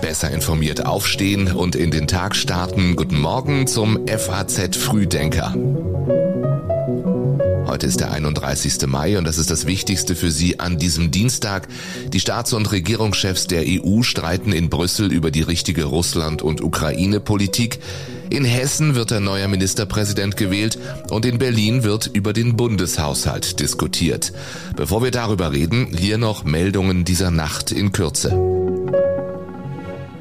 Besser informiert aufstehen und in den Tag starten. Guten Morgen zum FAZ Frühdenker. Heute ist der 31. Mai und das ist das Wichtigste für Sie an diesem Dienstag. Die Staats- und Regierungschefs der EU streiten in Brüssel über die richtige Russland- und Ukraine-Politik. In Hessen wird ein neuer Ministerpräsident gewählt und in Berlin wird über den Bundeshaushalt diskutiert. Bevor wir darüber reden, hier noch Meldungen dieser Nacht in Kürze.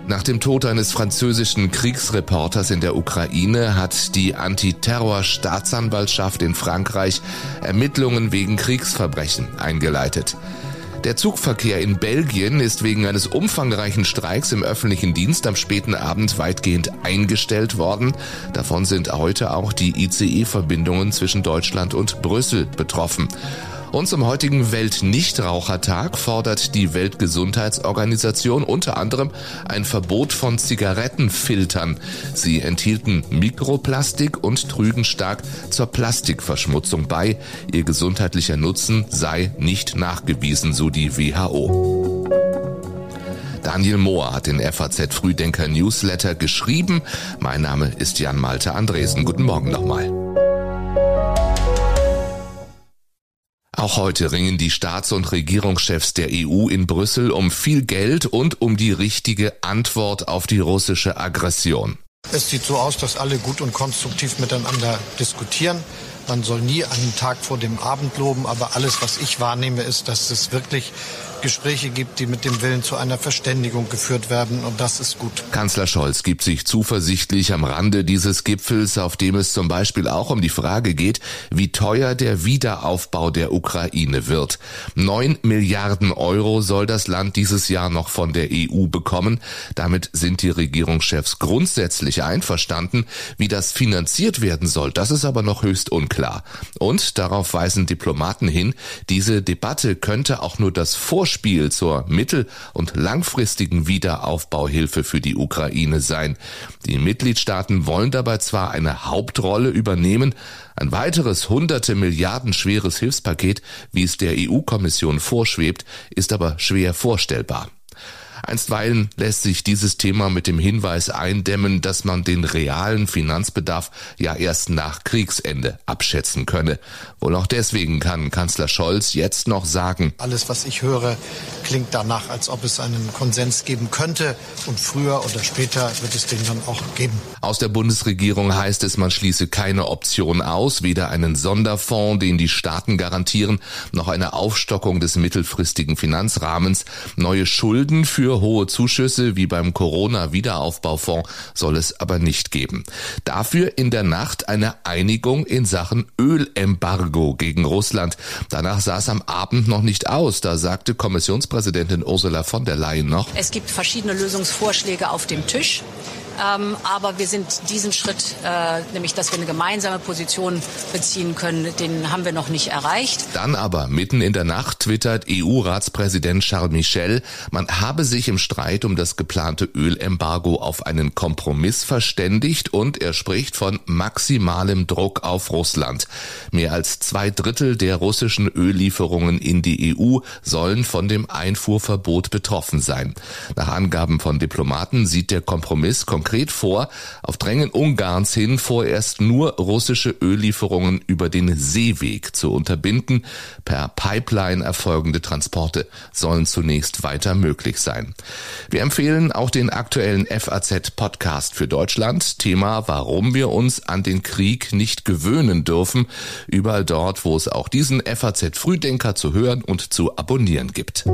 Nach dem Tod eines französischen Kriegsreporters in der Ukraine hat die Antiterror-Staatsanwaltschaft in Frankreich Ermittlungen wegen Kriegsverbrechen eingeleitet. Der Zugverkehr in Belgien ist wegen eines umfangreichen Streiks im öffentlichen Dienst am späten Abend weitgehend eingestellt worden. Davon sind heute auch die ICE-Verbindungen zwischen Deutschland und Brüssel betroffen. Und zum heutigen Weltnichtrauchertag fordert die Weltgesundheitsorganisation unter anderem ein Verbot von Zigarettenfiltern. Sie enthielten Mikroplastik und trügen stark zur Plastikverschmutzung bei. Ihr gesundheitlicher Nutzen sei nicht nachgewiesen, so die WHO. Daniel Mohr hat den FAZ Frühdenker Newsletter geschrieben. Mein Name ist Jan Malte Andresen. Guten Morgen nochmal. Auch heute ringen die Staats- und Regierungschefs der EU in Brüssel um viel Geld und um die richtige Antwort auf die russische Aggression. Es sieht so aus, dass alle gut und konstruktiv miteinander diskutieren. Man soll nie einen Tag vor dem Abend loben, aber alles, was ich wahrnehme, ist, dass es wirklich Gespräche gibt, die mit dem Willen zu einer Verständigung geführt werden und das ist gut. Kanzler Scholz gibt sich zuversichtlich am Rande dieses Gipfels, auf dem es zum Beispiel auch um die Frage geht, wie teuer der Wiederaufbau der Ukraine wird. Neun Milliarden Euro soll das Land dieses Jahr noch von der EU bekommen. Damit sind die Regierungschefs grundsätzlich einverstanden. Wie das finanziert werden soll, das ist aber noch höchst unklar. Und darauf weisen Diplomaten hin, diese Debatte könnte auch nur das Vorspiel Spiel zur mittel- und langfristigen Wiederaufbauhilfe für die Ukraine sein. Die Mitgliedstaaten wollen dabei zwar eine Hauptrolle übernehmen, ein weiteres hunderte Milliarden schweres Hilfspaket, wie es der EU-Kommission vorschwebt, ist aber schwer vorstellbar. Einstweilen lässt sich dieses Thema mit dem Hinweis eindämmen, dass man den realen Finanzbedarf ja erst nach Kriegsende abschätzen könne. Wohl auch deswegen kann Kanzler Scholz jetzt noch sagen, alles, was ich höre, klingt danach, als ob es einen Konsens geben könnte und früher oder später wird es den dann auch geben. Aus der Bundesregierung heißt es, man schließe keine Option aus, weder einen Sonderfonds, den die Staaten garantieren, noch eine Aufstockung des mittelfristigen Finanzrahmens. Neue Schulden für hohe Zuschüsse wie beim Corona-Wiederaufbaufonds soll es aber nicht geben. Dafür in der Nacht eine Einigung in Sachen Ölembargo gegen Russland. Danach sah es am Abend noch nicht aus. Da sagte Kommissionspräsidentin Ursula von der Leyen noch. Es gibt verschiedene Lösungsvorschläge auf dem Tisch. Ähm, aber wir sind diesen Schritt, äh, nämlich dass wir eine gemeinsame Position beziehen können, den haben wir noch nicht erreicht. Dann aber mitten in der Nacht twittert EU-Ratspräsident Charles Michel, man habe sich im Streit um das geplante Ölembargo auf einen Kompromiss verständigt und er spricht von maximalem Druck auf Russland. Mehr als zwei Drittel der russischen Öllieferungen in die EU sollen von dem Einfuhrverbot betroffen sein. Nach Angaben von Diplomaten sieht der Kompromiss konkret vor, auf Drängen Ungarns hin vorerst nur russische Öllieferungen über den Seeweg zu unterbinden. Per Pipeline erfolgende Transporte sollen zunächst weiter möglich sein. Wir empfehlen auch den aktuellen FAZ Podcast für Deutschland. Thema, warum wir uns an den Krieg nicht gewöhnen dürfen. Überall dort, wo es auch diesen FAZ Frühdenker zu hören und zu abonnieren gibt.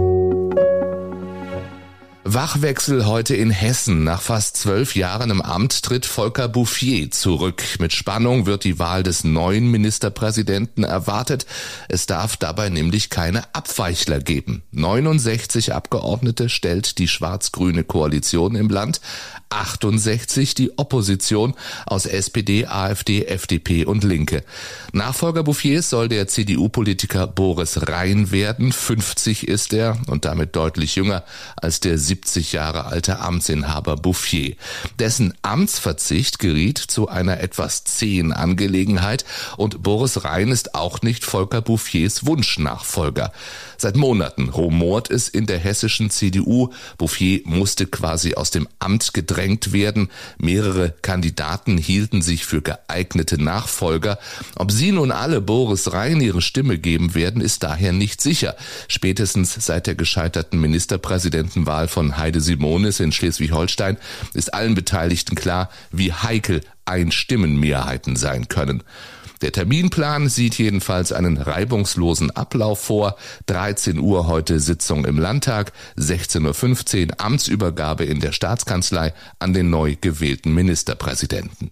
Wachwechsel heute in Hessen. Nach fast zwölf Jahren im Amt tritt Volker Bouffier zurück. Mit Spannung wird die Wahl des neuen Ministerpräsidenten erwartet. Es darf dabei nämlich keine Abweichler geben. 69 Abgeordnete stellt die schwarz-grüne Koalition im Land. 68 die Opposition aus SPD, AfD, FDP und Linke. Nachfolger Bouffiers soll der CDU-Politiker Boris Rhein werden. 50 ist er und damit deutlich jünger als der 70 Jahre alte Amtsinhaber Bouffier. Dessen Amtsverzicht geriet zu einer etwas zähen Angelegenheit und Boris Rhein ist auch nicht Volker Bouffiers Wunschnachfolger. Seit Monaten rumort es in der hessischen CDU. Bouffier musste quasi aus dem Amt gedrängt werden. Mehrere Kandidaten hielten sich für geeignete Nachfolger. Ob sie nun alle Boris Rhein ihre Stimme geben werden, ist daher nicht sicher. Spätestens seit der gescheiterten Ministerpräsidentenwahl von Heide Simonis in Schleswig-Holstein ist allen Beteiligten klar, wie heikel Einstimmenmehrheiten sein können. Der Terminplan sieht jedenfalls einen reibungslosen Ablauf vor. 13 Uhr heute Sitzung im Landtag, 16.15 Uhr Amtsübergabe in der Staatskanzlei an den neu gewählten Ministerpräsidenten.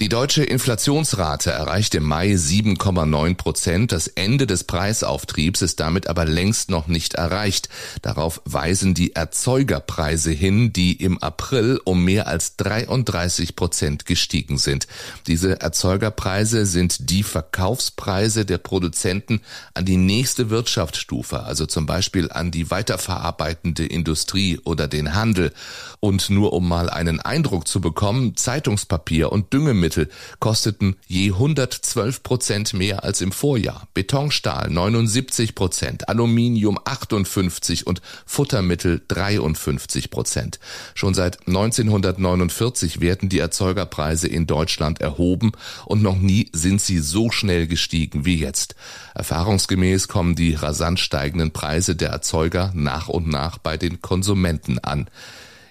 Die deutsche Inflationsrate erreicht im Mai 7,9 Prozent. Das Ende des Preisauftriebs ist damit aber längst noch nicht erreicht. Darauf weisen die Erzeugerpreise hin, die im April um mehr als 33 Prozent gestiegen sind. Diese Erzeugerpreise sind die Verkaufspreise der Produzenten an die nächste Wirtschaftsstufe, also zum Beispiel an die weiterverarbeitende Industrie oder den Handel. Und nur um mal einen Eindruck zu bekommen, Zeitungspapier und Düngemittel Lebensmittel kosteten je 112 Prozent mehr als im Vorjahr. Betonstahl 79 Prozent, Aluminium 58 und Futtermittel 53 Prozent. Schon seit 1949 werden die Erzeugerpreise in Deutschland erhoben und noch nie sind sie so schnell gestiegen wie jetzt. Erfahrungsgemäß kommen die rasant steigenden Preise der Erzeuger nach und nach bei den Konsumenten an.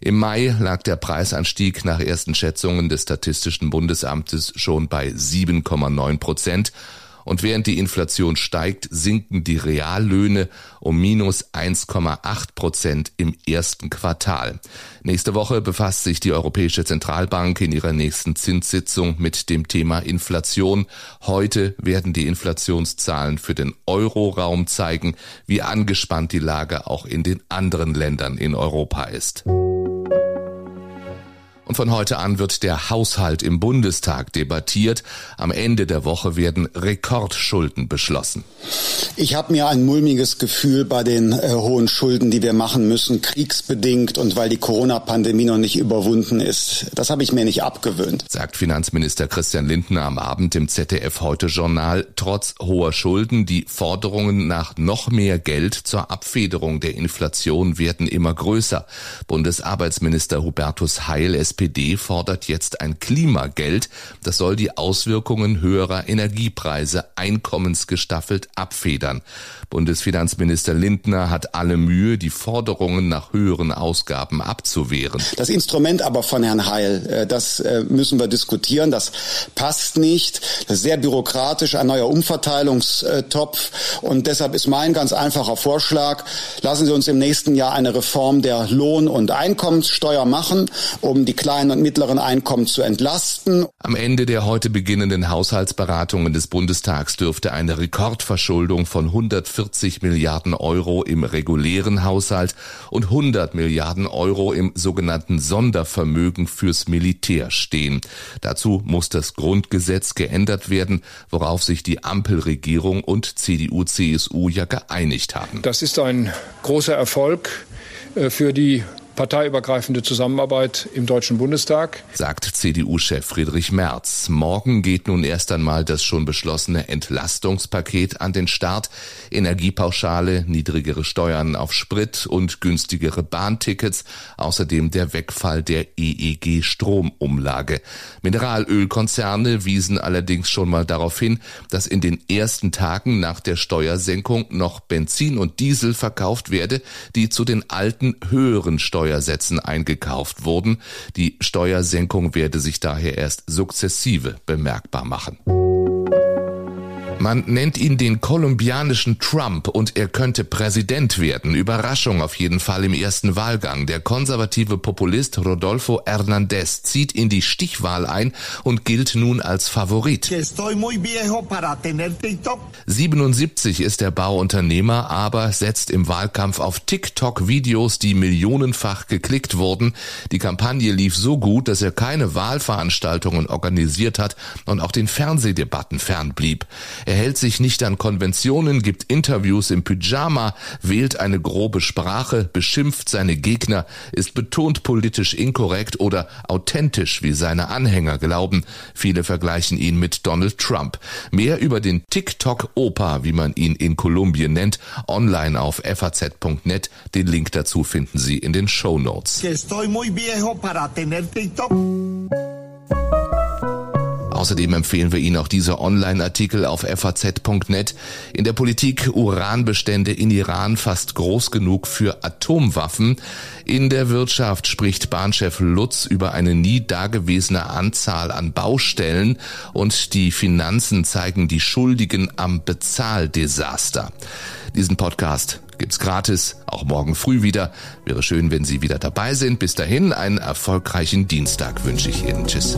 Im Mai lag der Preisanstieg nach ersten Schätzungen des Statistischen Bundesamtes schon bei 7,9 Prozent. Und während die Inflation steigt, sinken die Reallöhne um minus 1,8 Prozent im ersten Quartal. Nächste Woche befasst sich die Europäische Zentralbank in ihrer nächsten Zinssitzung mit dem Thema Inflation. Heute werden die Inflationszahlen für den Euroraum zeigen, wie angespannt die Lage auch in den anderen Ländern in Europa ist. Von heute an wird der Haushalt im Bundestag debattiert. Am Ende der Woche werden Rekordschulden beschlossen. Ich habe mir ein mulmiges Gefühl bei den äh, hohen Schulden, die wir machen müssen, kriegsbedingt und weil die Corona-Pandemie noch nicht überwunden ist. Das habe ich mir nicht abgewöhnt. Sagt Finanzminister Christian Lindner am Abend im ZDF Heute Journal. Trotz hoher Schulden, die Forderungen nach noch mehr Geld zur Abfederung der Inflation werden immer größer. Bundesarbeitsminister Hubertus Heil, SPD fordert jetzt ein Klimageld. Das soll die Auswirkungen höherer Energiepreise einkommensgestaffelt abfedern. Bundesfinanzminister Lindner hat alle Mühe, die Forderungen nach höheren Ausgaben abzuwehren. Das Instrument aber von Herrn Heil, äh, das äh, müssen wir diskutieren. Das passt nicht. Das ist sehr bürokratisch, ein neuer Umverteilungstopf. Und deshalb ist mein ganz einfacher Vorschlag, lassen Sie uns im nächsten Jahr eine Reform der Lohn- und Einkommenssteuer machen, um die kleinen und mittleren Einkommen zu entlasten. Am Ende der heute beginnenden Haushaltsberatungen des Bundestags dürfte eine Rekordverschuldung von 140 Milliarden Euro im regulären Haushalt und 100 Milliarden Euro im sogenannten Sondervermögen fürs Militär stehen. Dazu muss das Grundgesetz geändert werden, worauf sich die Ampelregierung und CDU-CSU ja geeinigt haben. Das ist ein großer Erfolg äh, für die parteiübergreifende Zusammenarbeit im Deutschen Bundestag, sagt CDU-Chef Friedrich Merz. Morgen geht nun erst einmal das schon beschlossene Entlastungspaket an den Start. Energiepauschale, niedrigere Steuern auf Sprit und günstigere Bahntickets, außerdem der Wegfall der EEG-Stromumlage. Mineralölkonzerne wiesen allerdings schon mal darauf hin, dass in den ersten Tagen nach der Steuersenkung noch Benzin und Diesel verkauft werde, die zu den alten höheren Steuern Steuersätzen eingekauft wurden. Die Steuersenkung werde sich daher erst sukzessive bemerkbar machen. Man nennt ihn den kolumbianischen Trump und er könnte Präsident werden. Überraschung auf jeden Fall im ersten Wahlgang. Der konservative Populist Rodolfo Hernández zieht in die Stichwahl ein und gilt nun als Favorit. 77 ist der Bauunternehmer, aber setzt im Wahlkampf auf TikTok-Videos, die millionenfach geklickt wurden. Die Kampagne lief so gut, dass er keine Wahlveranstaltungen organisiert hat und auch den Fernsehdebatten fernblieb. Er Er hält sich nicht an Konventionen, gibt Interviews im Pyjama, wählt eine grobe Sprache, beschimpft seine Gegner, ist betont politisch inkorrekt oder authentisch, wie seine Anhänger glauben. Viele vergleichen ihn mit Donald Trump. Mehr über den TikTok-Opa, wie man ihn in Kolumbien nennt, online auf faz.net. Den Link dazu finden Sie in den Show Notes. Außerdem empfehlen wir Ihnen auch diese Online-Artikel auf faz.net. In der Politik Uranbestände in Iran fast groß genug für Atomwaffen. In der Wirtschaft spricht Bahnchef Lutz über eine nie dagewesene Anzahl an Baustellen und die Finanzen zeigen die Schuldigen am Bezahldesaster. Diesen Podcast gibt's gratis, auch morgen früh wieder. Wäre schön, wenn Sie wieder dabei sind. Bis dahin einen erfolgreichen Dienstag wünsche ich Ihnen. Tschüss.